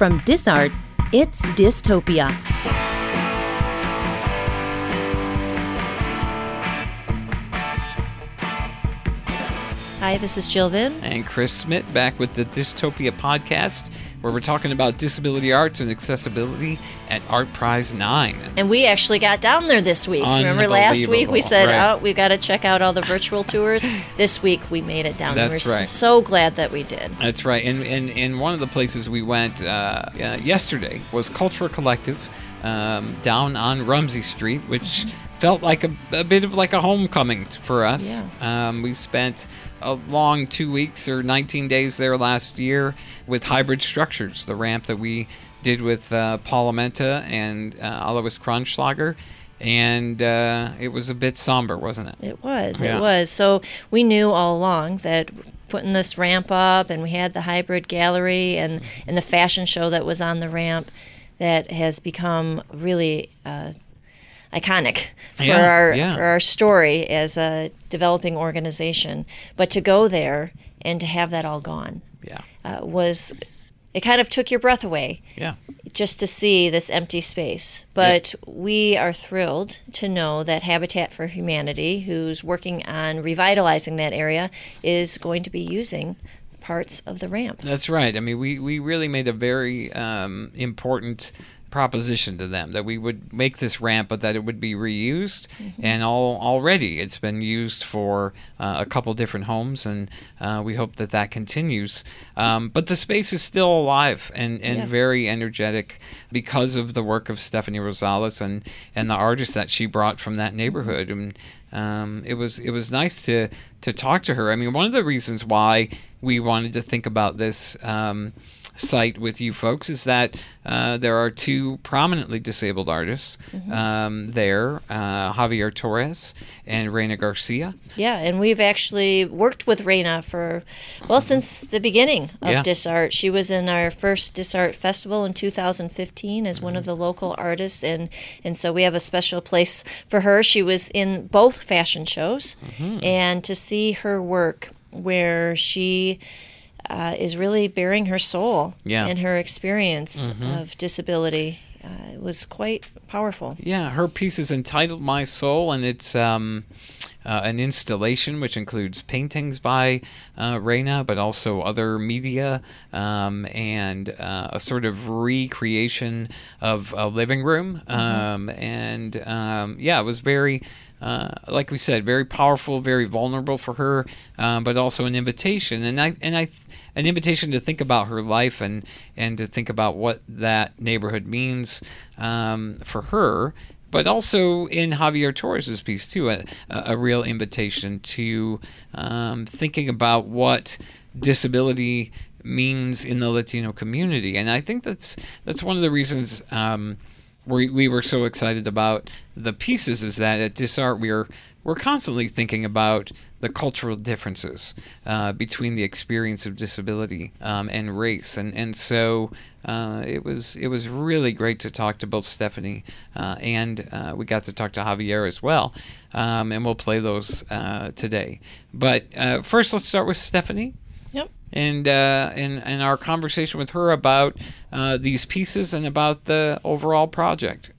From DisArt, it's DIStopia. Hi, this is Jill Vyn. And Chris Smit back with the DIStopia podcast, where we're talking about disability arts and accessibility at ArtPrize 9. And we actually got down there this week. Remember last week we said, Right. oh, we got to check out all the virtual tours. This week we made it down. That's We're right. so glad that we did. That's right. And, and, and one of the places we went uh, uh, yesterday was Cultura Collective um, down on Rumsey Street, which felt like a, a bit of like a homecoming for us. Um, we spent a long two weeks or 19 days there last year with hybrid structures, the ramp that we did with uh, Paul Amenta and uh, Alois Kronschlager. And uh, it was a bit somber, wasn't it? It was. Yeah. It was. So we knew all along that putting this ramp up, and we had the hybrid gallery and and the fashion show that was on the ramp, that has become really. Uh, iconic for Yeah, our yeah. for our story as a developing organization but to go there and to have that all gone Yeah. uh, was it kind of took your breath away Yeah. just to see this empty space. But we are thrilled to know that Habitat for Humanity, who's working on revitalizing that area, is going to be using parts of the ramp. That's right. I mean, we, we really made a very um, important proposition to them that we would make this ramp, but that it would be reused. And all already it's been used for uh, a couple different homes, and uh, we hope that that continues. Um, but the space is still alive and, and Yeah. very energetic because of the work of Stefanie Rosales and, and the artists that she brought from that neighborhood. And um, it was it was nice to to talk to her. I mean, one of the reasons why we wanted to think about this um, site with you folks is that uh, there are two prominently disabled artists um, there, uh, Javier Torres and Reyna Garcia. Yeah, and we've actually worked with Reyna for, well, since the beginning of Yeah. DisArt. She was in our first DisArt festival in 2015 as one of the local artists, and, and so we have a special place for her. She was in both fashion shows, and to see her work where she uh, is really bearing her soul Yeah. and her experience of disability uh, it was quite powerful. Yeah, her piece is entitled "My Soul," and it's um, uh, an installation which includes paintings by uh, Reyna, but also other media um, and uh, a sort of recreation of a living room. Um, and um, yeah, it was very. Uh, like we said, very powerful, very vulnerable for her, um, but also an invitation, and I and I, an invitation to think about her life and and to think about what that neighborhood means um, for her, but also in Javier Torres's piece too, a, a real invitation to um, thinking about what disability means in the Latino community, and I think that's that's one of the reasons. Um, we, we were so excited about the pieces is that at DisArt we are we're constantly thinking about the cultural differences uh, between the experience of disability um, and race, and and so uh, it was it was really great to talk to both Stefanie uh, and uh, we got to talk to Javier as well, um, and we'll play those uh, today. But uh, first, let's start with Stefanie. And uh, and and our conversation with her about uh, these pieces and about the overall project.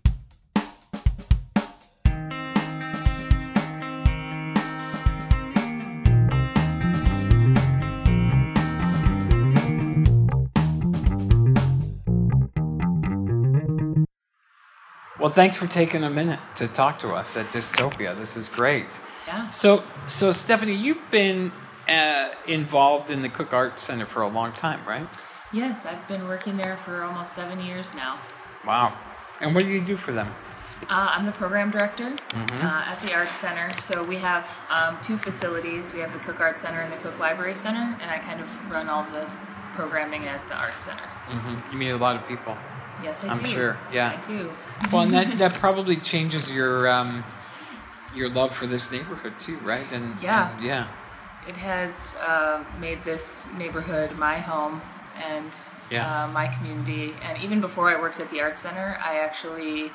Well, thanks for taking a minute to talk to us at DIStopia. This is great. Yeah. So, so Stefanie, you've been uh, involved in the Cook Art Center for a long time, right? Yes, I've been working there for almost seven years now. Wow. And what do you do for them? Uh, I'm the program director Mm-hmm. uh, at the Arts Center. So we have um, two facilities. We have the Cook Art Center and the Cook Library Center, and I kind of run all the programming at the Arts Center. You meet a lot of people. Yes, I I'm do. sure, yeah. I do. Well, and that, that probably changes your um, your love for this neighborhood too, right? And Yeah. and- yeah, It has uh, made this neighborhood my home and Yeah. uh, my community. And even before I worked at the Arts Center, I actually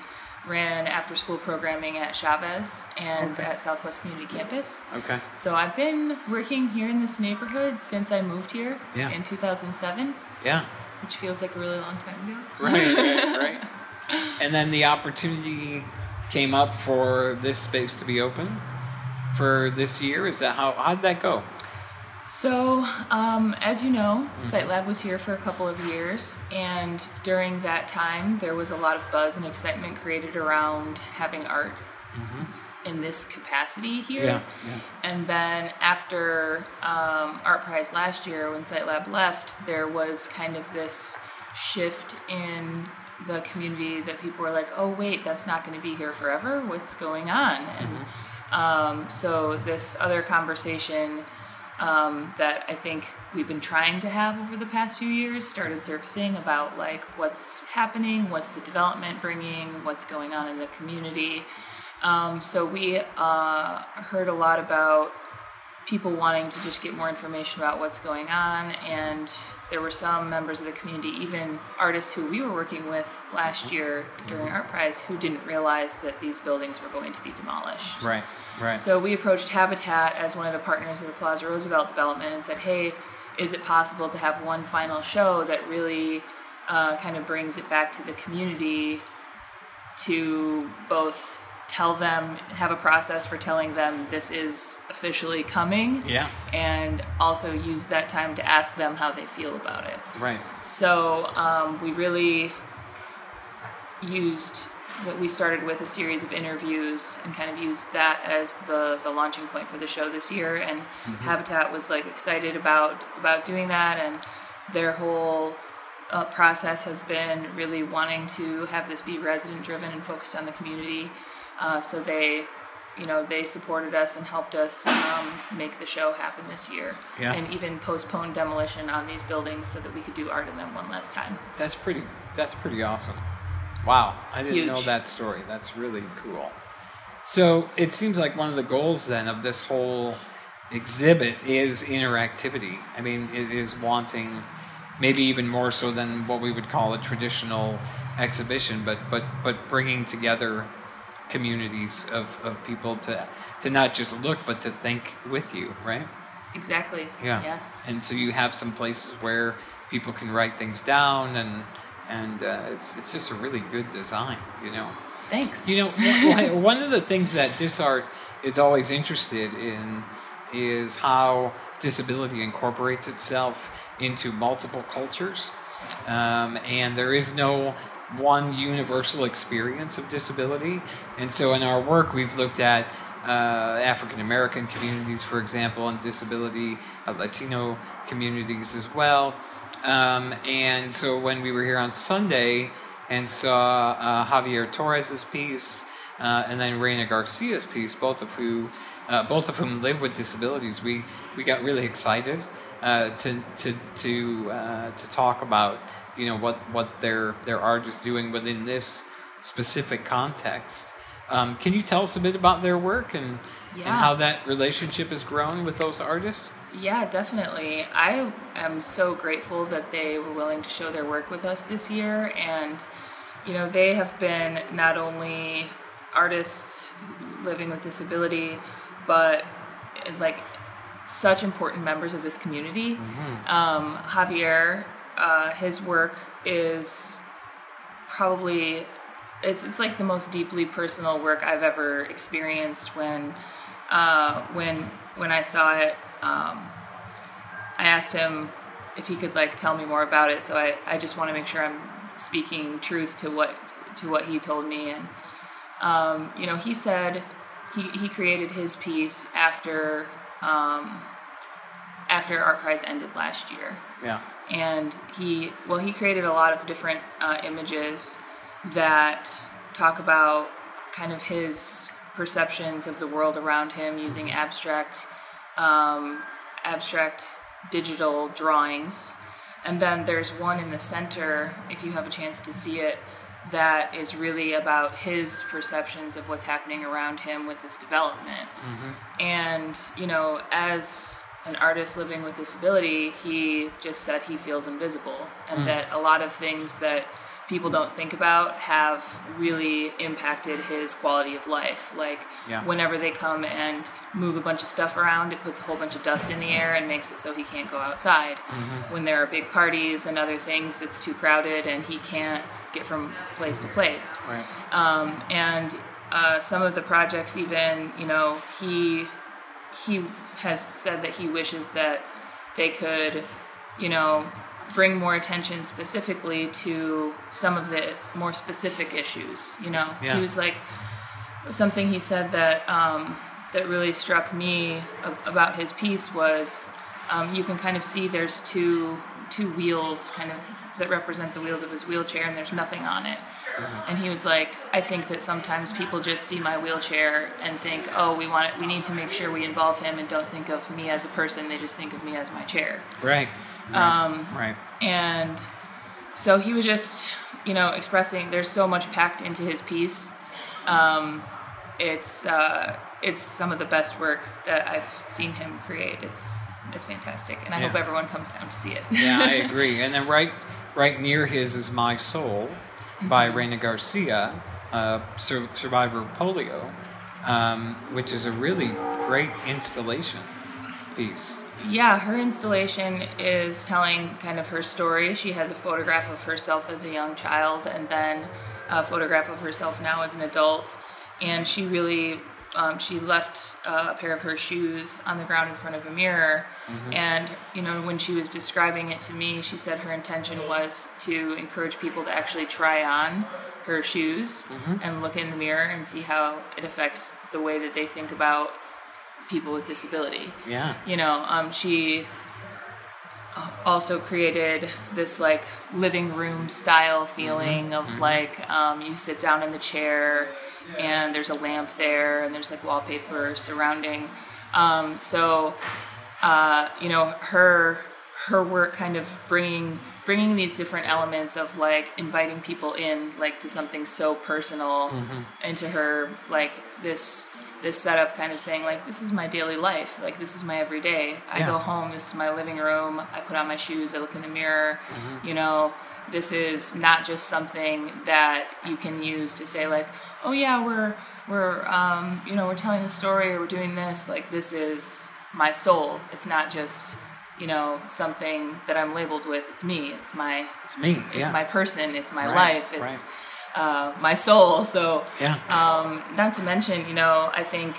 ran after school programming at Chavez and Okay. at Southwest Community Campus. Okay. So I've been working here in this neighborhood since I moved here Yeah. in 2007. Yeah. which feels like a really long time ago. Right, right, right. And then the opportunity came up for this space to be open for this year. Is that how? How did that go? So, um, as you know, SiteLab was here for a couple of years, and during that time, there was a lot of buzz and excitement created around having art in this capacity here. Yeah, yeah. And then after um, ArtPrize last year, when SiteLab left, there was kind of this shift in the community that people were like, "Oh, wait, that's not going to be here forever. What's going on?" And um, so this other conversation um, that I think we've been trying to have over the past few years started surfacing about like what's happening, what's the development bringing, what's going on in the community. Um, so we uh, heard a lot about people wanting to just get more information about what's going on, and there were some members of the community, even artists who we were working with last year during ArtPrize, who didn't realize that these buildings were going to be demolished. Right, right. So we approached Habitat as one of the partners of the Plaza Roosevelt development and said, hey, is it possible to have one final show that really uh, kind of brings it back to the community to both tell them, have a process for telling them this is officially coming, yeah, and also use that time to ask them how they feel about it. right. So um, we really used that we started with a series of interviews and kind of used that as the, the launching point for the show this year. And habitat was like excited about about doing that. And their whole uh, process has been really wanting to have this be resident driven and focused on the community uh, so they you know they supported us and helped us um, make the show happen this year Yeah. and even postpone demolition on these buildings so that we could do art in them one last time That's pretty. That's pretty awesome. Wow, I didn't know that story. That's really cool. So it seems like one of the goals then of this whole exhibit is interactivity. I mean, it is wanting, maybe even more so than what we would call a traditional exhibition, but but but bringing together communities of, of people to to not just look but to think with you, right? exactly Yeah. yes And so you have some places where people can write things down, and and uh, it's it's just a really good design, you know. thanks You know, one- one of the things that DisArt is always interested in is how disability incorporates itself into multiple cultures, um, and there is no one universal experience of disability. And so, in our work, we've looked at uh, African American communities, for example, and disability, uh, Latino communities as well. Um, and so, when we were here on Sunday and saw uh, Javier Torres's piece uh, and then Reyna Garcia's piece, both of who, uh, both of whom live with disabilities, we, we got really excited uh, to to to to talk about you know what what their their art is doing within this specific context. Um, can you tell us a bit about their work and and how that relationship has grown with those artists? Yeah, definitely. I am so grateful that they were willing to show their work with us this year. And, you know, they have been not only artists living with disability, but like such important members of this community. Um, Javier, uh, his work is probably it's it's like the most deeply personal work I've ever experienced when uh, when when I saw it. Um, I asked him if he could like tell me more about it, so I, I just want to make sure I'm speaking truth to what to what he told me and um, you know he said he, he created his piece after um, after ArtPrize ended last year. Yeah. and he well he created a lot of different uh, images that talk about kind of his perceptions of the world around him using abstract um, abstract digital drawings. And then there's one in the center if you have a chance to see it that is really about his perceptions of what's happening around him with this development. And, you know, as an artist living with disability, he just said he feels invisible and hmm. that a lot of things that people don't think about have really impacted his quality of life. Like Yeah. whenever they come and move a bunch of stuff around, it puts a whole bunch of dust in the air and makes it so he can't go outside. Mm-hmm. When there are big parties and other things that's too crowded and he can't get from place to place Right. Um, and uh, some of the projects even you know he he has said that he wishes that they could you know bring more attention specifically to some of the more specific issues you know Yeah. he was like something he said that um, that really struck me about his piece was um, you can kind of see there's two two wheels kind of that represent the wheels of his wheelchair and there's nothing on it. And he was like i think that sometimes people just see my wheelchair and think oh we want it we need to make sure we involve him and don't think of me as a person they just think of me as my chair. Right. Um, right. and so he was just you know expressing there's so much packed into his piece. Um, it's uh, it's some of the best work that i've seen him create. It's it's fantastic and i hope everyone comes down to see it yeah, I agree. And then right, right near his is "My Soul" by Mm-hmm. Reyna Garcia, uh, sur- survivor of polio, um, which is a really great installation piece. Yeah, her installation is telling kind of her story. She has a photograph of herself as a young child and then a photograph of herself now as an adult. And she really, um, she left uh, a pair of her shoes on the ground in front of a mirror. And, you know, when she was describing it to me, she said her intention was to encourage people to actually try on her shoes and look in the mirror and see how it affects the way that they think about people with disability Yeah. you know um, she also created this like living room style feeling of like um, you sit down in the chair and there's a lamp there and there's like wallpaper surrounding. Um, so uh, you know her her work kind of bringing bringing these different elements of like inviting people in like to something so personal into her like this this setup kind of saying like this is my daily life. Like this is my everyday. I Yeah. go home. This is my living room. I put on my shoes. I look in the mirror. You know this is not just something that you can use to say like oh yeah we're we're um, you know we're telling the story or we're doing this like this is my soul it's not just you know something that i'm labeled with it's me it's my It's me. it's yeah. my person it's my Right, life it's right. uh, my soul so yeah. um, not to mention, you know, I think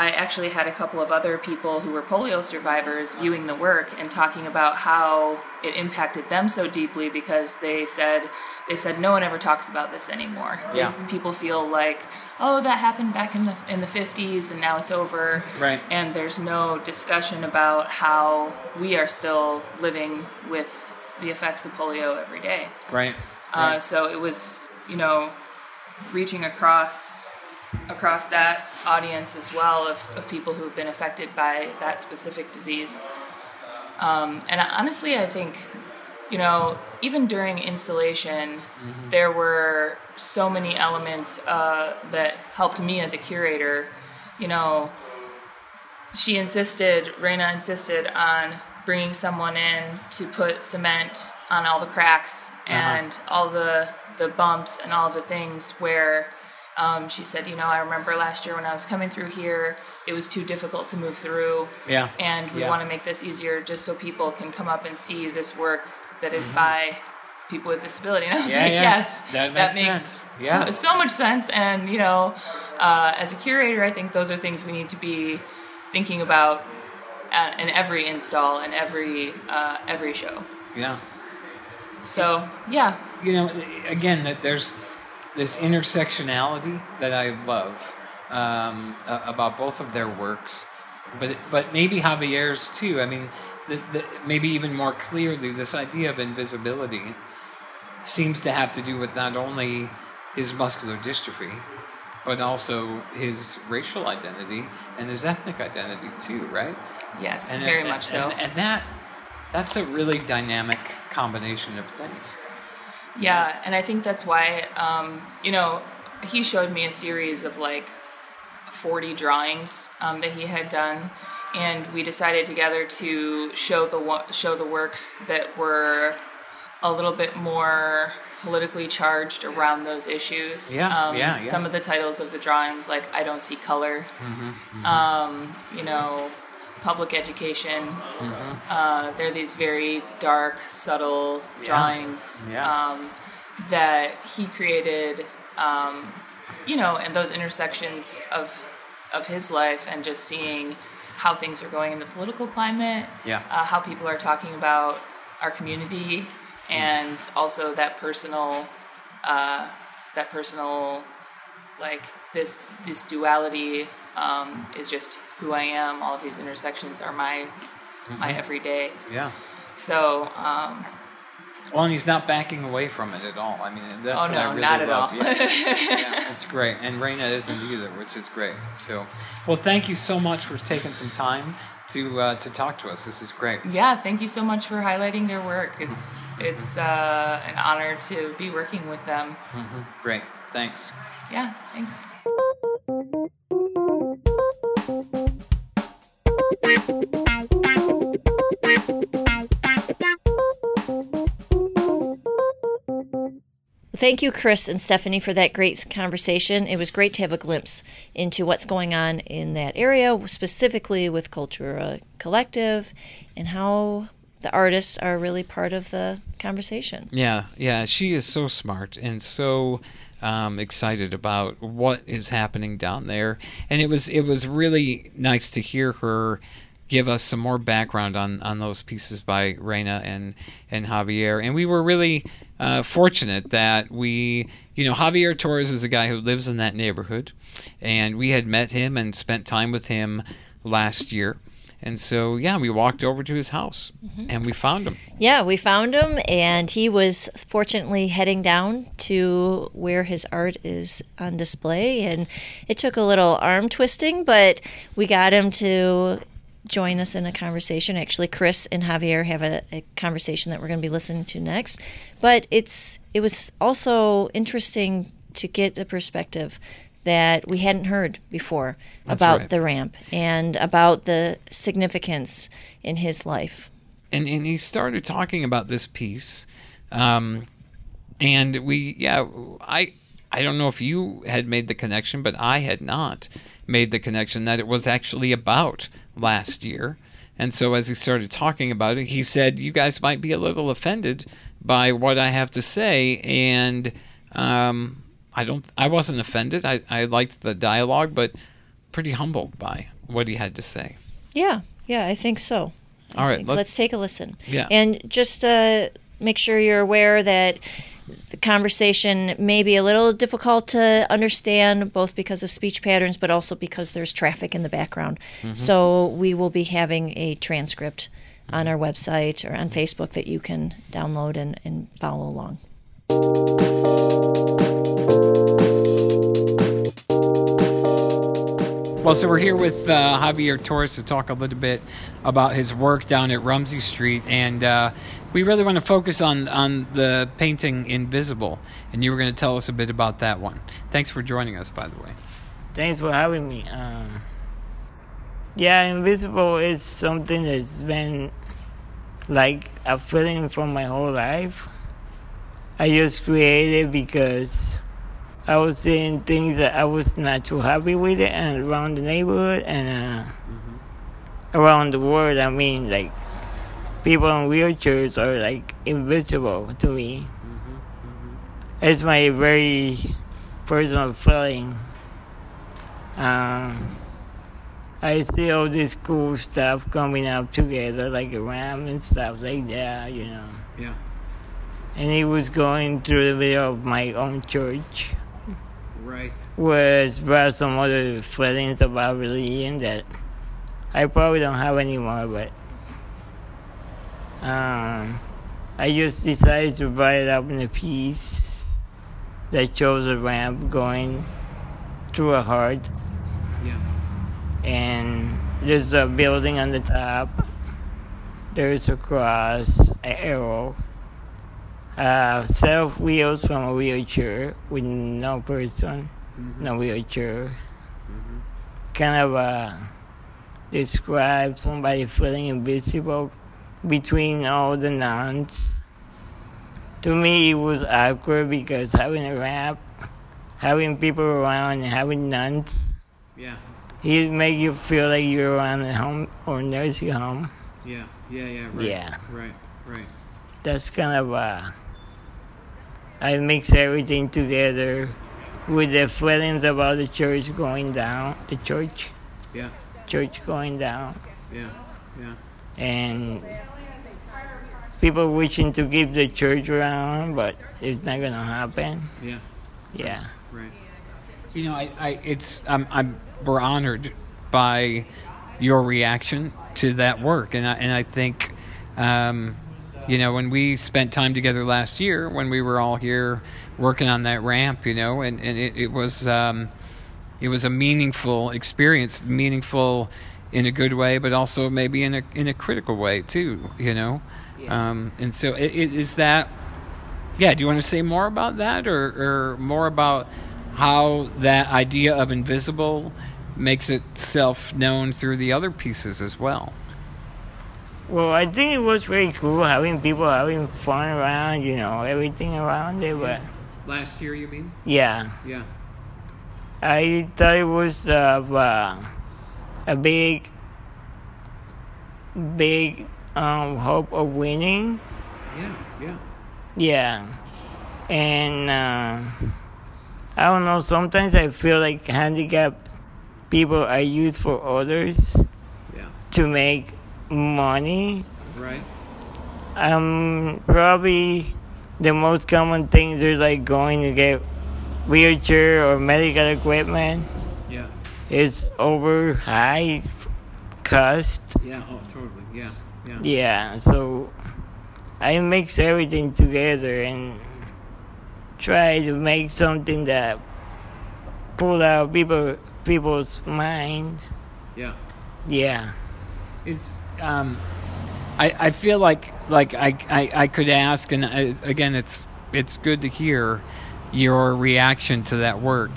I actually had a couple of other people who were polio survivors viewing the work and talking about how it impacted them so deeply because they said they said no one ever talks about this anymore. Yeah. people feel like, oh, that happened back in the in the fifties and now it's over. Right. And there's no discussion about how we are still living with the effects of polio every day. right. Uh, right. so it was, you know, reaching across across that audience as well of, of people who have been affected by that specific disease. Um, and honestly, I think, you know, even during installation, there were so many elements uh, that helped me as a curator. You know, she insisted, Reyna insisted on bringing someone in to put cement on all the cracks and all the the bumps and all the things where um, she said, you know, I remember last year when I was coming through here, it was too difficult to move through. Yeah. And we Yeah. want to make this easier just so people can come up and see this work that is Mm-hmm. by people with disability. And I was Yeah, like, yeah. yes, That that, makes. Yeah. so, so much sense. And, you know, uh, as a curator, I think those are things we need to be thinking about uh, in every install and every uh, every show. yeah. So yeah, you know, again, that there's this intersectionality that I love um, uh, about both of their works, but but maybe Javier's too. I mean, the, the, maybe even more clearly, this idea of invisibility seems to have to do with not only his muscular dystrophy, but also his racial identity and his ethnic identity too, right? yes, And very and- much so. And, and that that's a really dynamic combination of things. Yeah, and I think that's why, um, you know, he showed me a series of like 40 drawings um, that he had done, and we decided together to show the show the works that were a little bit more politically charged around those issues. Yeah, um, yeah, yeah. Some of the titles of the drawings, like "I Don't See Color," Um, you know, public education. Uh, they're these very dark, subtle drawings Yeah. Um, that he created. Um, you know, and those intersections of of his life, and just seeing how things are going in the political climate. Yeah. Uh, how people are talking about our community, and also that personal, uh, that personal, like this this duality um, is just who I am. All of these intersections are my my everyday. Yeah. So um, Well, and he's not backing away from it at all. I mean, that's Oh, what no, I really not at love. all. Yeah. yeah, it's great, and Reyna isn't either, which is great. So, well, thank you so much for taking some time to uh, to talk to us. This is great. yeah, thank you so much for highlighting their work. It's it's uh, an honor to be working with them. Great. Thanks. Yeah, thanks. Thank you, Chris and Stefanie, for that great conversation. It was great to have a glimpse into what's going on in that area, specifically with Cultura Collective, and how the artists are really part of the conversation. Yeah, yeah, she is so smart and so um, excited about what is happening down there, and it was it was really nice to hear her give us some more background on, on those pieces by Reyna and and Javier, and we were really uh, fortunate that we you know Javier Torres is a guy who lives in that neighborhood, and we had met him and spent time with him last year. And so, yeah, we walked over to his house and we found him. Yeah, we found him, and he was fortunately heading down to where his art is on display. And it took a little arm twisting, but we got him to join us in a conversation. Actually, Chris and Javier have a, a conversation that we're going to be listening to next. But it's it was also interesting to get the perspective that we hadn't heard before That's about right. the ramp and about the significance in his life. and and he started talking about this piece, um, and we yeah I I don't know if you had made the connection, but I had not made the connection that it was actually about last year. And so as he started talking about it, he said, "You guys might be a little offended by what I have to say," and um, I don't. I wasn't offended. I, I liked the dialogue, but pretty humbled by what he had to say. Yeah, yeah, I think so. All right, think. let's- let's take a listen. Yeah. And just uh, make sure you're aware that the conversation may be a little difficult to understand, both because of speech patterns, but also because there's traffic in the background. Mm-hmm. So we will be having a transcript on our website or on Facebook that you can download and, and follow along. Well, so we're here with uh, Javier Torres to talk a little bit about his work down at Rumsey Street, and uh, we really want to focus on on the painting Invisible, and you were going to tell us a bit about that one. Thanks for joining us, by the way. Thanks for having me. Um, yeah, Invisible is something that's been like a feeling for my whole life. I just created because I was seeing things that I was not too happy with it and around the neighborhood and uh, around the world. I mean, like people in wheelchairs are like invisible to me. It's my very personal feeling. Um, I see all this cool stuff coming up together, like a ram and stuff like that, you know. Yeah. And it was going through the middle of my own church, Right. which brought some other feelings about religion that I probably don't have anymore, but um, I just decided to write it up in a piece that shows a ramp going through a heart Yeah. and there's a building on the top. There's a cross, an arrow, uh, self wheels from a wheelchair with no person, no wheelchair. Kind of uh, describe somebody feeling invisible between all the nuns. to me it was awkward because having a rap, having people around, and having nuns, Yeah. it make you feel like you're around a home or nursing home. Yeah. Yeah. Yeah. right. Yeah. Right. Right. That's kind of uh, I mix everything together with the feelings about the church going down, the church, Yeah. church going down, Yeah. Yeah. and people wishing to keep the church around, but it's not gonna happen. Yeah. Yeah. Right. You know, I, I it's I'm, I'm we're honored by your reaction to that work, and I and I think, um, you know, when we spent time together last year, when we were all here working on that ramp, you know, and and it, it was um, it was a meaningful experience, meaningful in a good way, but also maybe in a in a critical way too, you know. Um, and so, it, it, is that yeah, do you want to say more about that or, or more about how that idea of invisible makes itself known through the other pieces as well? Well, I think it was really cool having people having fun around, you know, everything around it. But Last year, you mean? yeah, Yeah. I thought it was of uh, a big, big um, hope of winning. Yeah, yeah. Yeah, and uh, I don't know. Sometimes I feel like handicapped people are used for others Yeah. to make money. Right. Um, probably the most common things are like going to get wheelchair or medical equipment. Yeah. It's over high cost. Yeah. Oh, totally. Yeah. Yeah. Yeah, so I mix everything together and try to make something that pull out people people's mind. Yeah. Yeah. Is um, I I feel like like I I, I could ask, and I, again, it's it's good to hear your reaction to that work,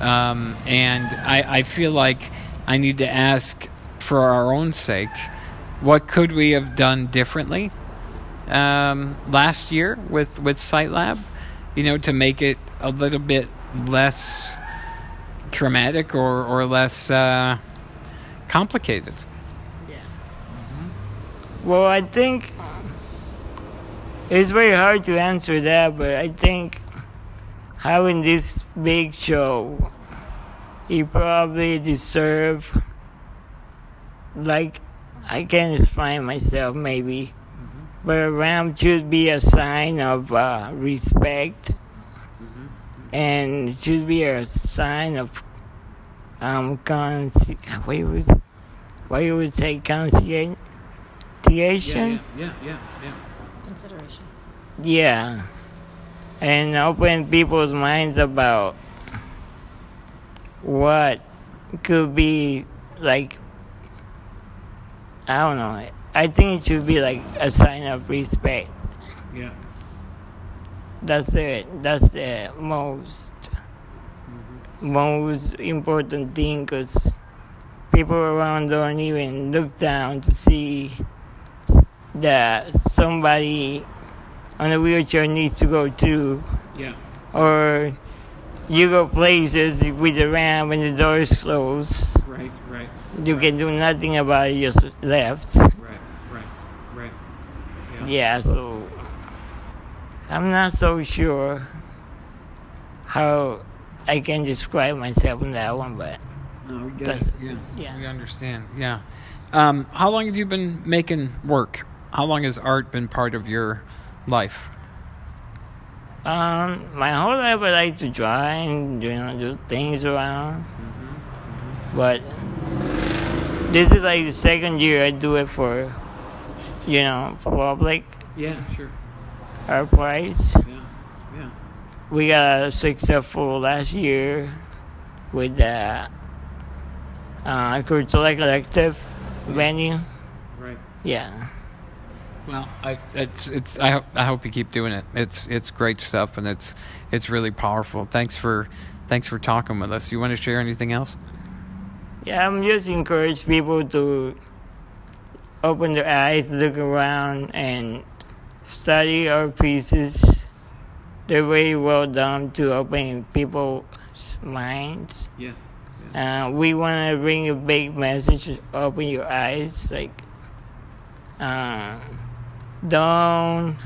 um, and I I feel like I need to ask for our own sake, what could we have done differently um, last year with with SiteLab, you know, to make it a little bit less traumatic or or less uh, complicated. Well, I think it's very hard to answer that, but I think having this big show, he probably deserve like I can explain myself maybe, but a ramp should be a sign of uh, respect, and should be a sign of um con what you would what you would say conciliation. yeah, yeah, yeah, yeah. Consideration. Yeah. And open people's minds about what could be like I don't know. I think it should be like a sign of respect. Yeah. That's it. That's the most mm-hmm. most important thing because people around don't even look down to see that somebody on a wheelchair needs to go through Yeah. or you go places with the ramp and the doors closed. Right, right, You can do nothing about it, just left. right, right, right. Yeah, so I'm not so sure how I can describe myself in that one, but No, we get it. Yeah. yeah. We understand. Yeah. Um, how long have you been making work? How long has art been part of your life? um, my whole life I like to draw and you know do things around, but this is like the second year I do it for, you know, public Yeah, sure. art prize. Yeah, yeah. We got successful last year with the uh, Cultura Collective venue. Right. Yeah. Well, I it's it's I hope I hope you keep doing it. It's it's great stuff and it's it's really powerful. Thanks for thanks for talking with us. You want to share anything else? Yeah, I'm just encourage people to open their eyes, look around, and study our pieces they're very well done to open people's minds. Yeah. Uh, we want to bring a big message, open your eyes, like, uh, don't,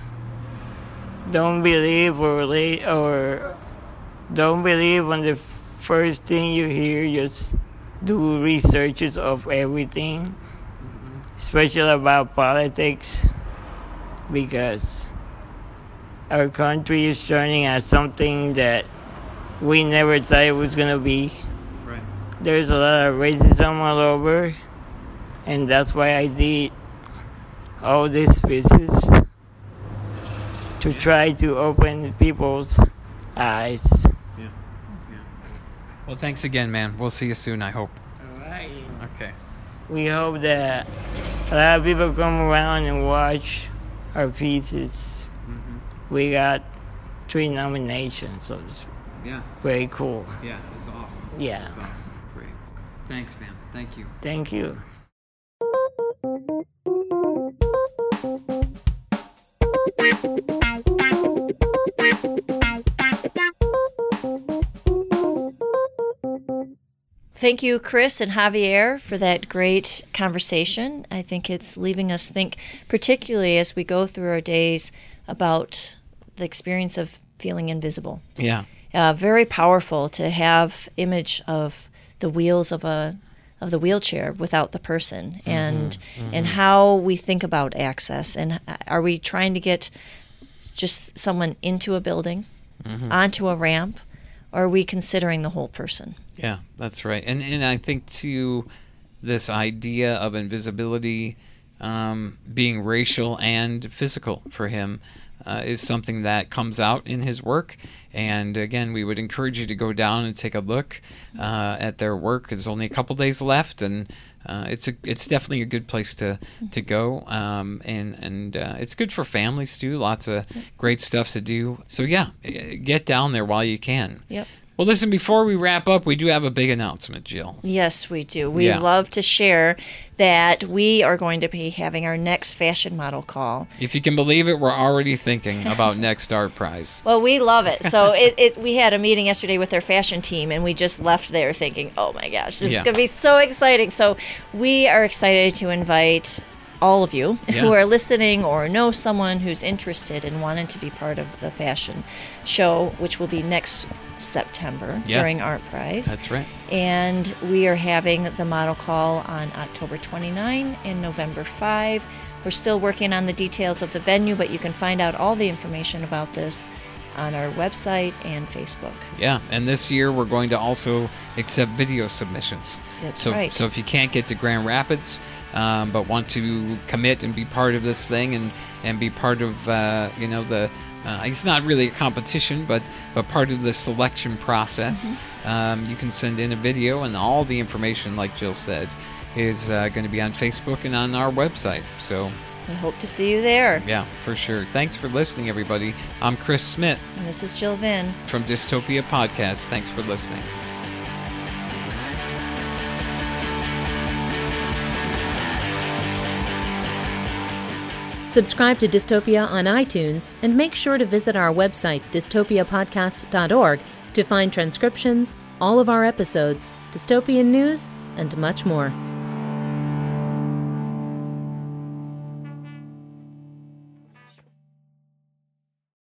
don't believe or late or don't believe on the first thing you hear. Just do researches of everything, mm-hmm. especially about politics, because our country is turning at something that we never thought it was gonna be Right. there's a lot of racism all over, and that's why I did all these visits to try to open people's eyes. Yeah. Yeah. Well, thanks again, man. We'll see you soon. I hope. Alright. Okay. We hope that a lot of people come around and watch our pieces. Mm-hmm. We got three nominations, so it's Yeah. very cool. Yeah. It's awesome. Yeah. awesome. Great. Thanks, man. Thank you. Thank you. Thank you, Chris and Javier, for that great conversation. I think it's leaving us think, particularly as we go through our days, about the experience of feeling invisible. Yeah. Uh, very powerful to have image of the wheels of a of the wheelchair without the person, mm-hmm, and mm-hmm. and how we think about access, and are we trying to get just someone into a building, mm-hmm. onto a ramp, are we considering the whole person? Yeah, that's right. And and I think to this idea of invisibility um, being racial and physical for him uh, is something that comes out in his work. And again, we would encourage you to go down and take a look uh, at their work. There's only a couple days left, and uh, it's a it's definitely a good place to to go. Um, and and uh, it's good for families too. Lots of great stuff to do. So yeah, get down there while you can. Yep. Well, listen, before we wrap up, we do have a big announcement, Jill. Yes, we do. We Yeah. love to share that we are going to be having our next fashion model call. If you can believe it, we're already thinking about next art prize. Well, we love it. So it, it we had a meeting yesterday with our fashion team, and we just left there thinking, "Oh my gosh, this Yeah. is going to be so exciting!" So we are excited to invite all of you Yeah. who are listening or know someone who's interested and wanted to be part of the fashion show, which will be next September Yeah. during ArtPrize. That's right. and we are having the model call on October 29 and November 5. We're still working on the details of the venue, but you can find out all the information about this on our website and Facebook. Yeah, and this year we're going to also accept video submissions. That's so, right. so if you can't get to Grand Rapids, um, but want to commit and be part of this thing and and be part of uh, you know the uh, it's not really a competition, but but part of the selection process. Mm-hmm. Um, you can send in a video, and all the information, like Jill said, is uh, going to be on Facebook and on our website. So We hope to see you there. yeah, for sure. Thanks for listening, everybody. I'm Chris Smit And this is Jill Vyn. from DIStopia Podcast. Thanks for listening. Subscribe to DIStopia on iTunes and make sure to visit our website, dystopiapodcast.org, to find transcriptions, all of our episodes, dystopian news, and much more.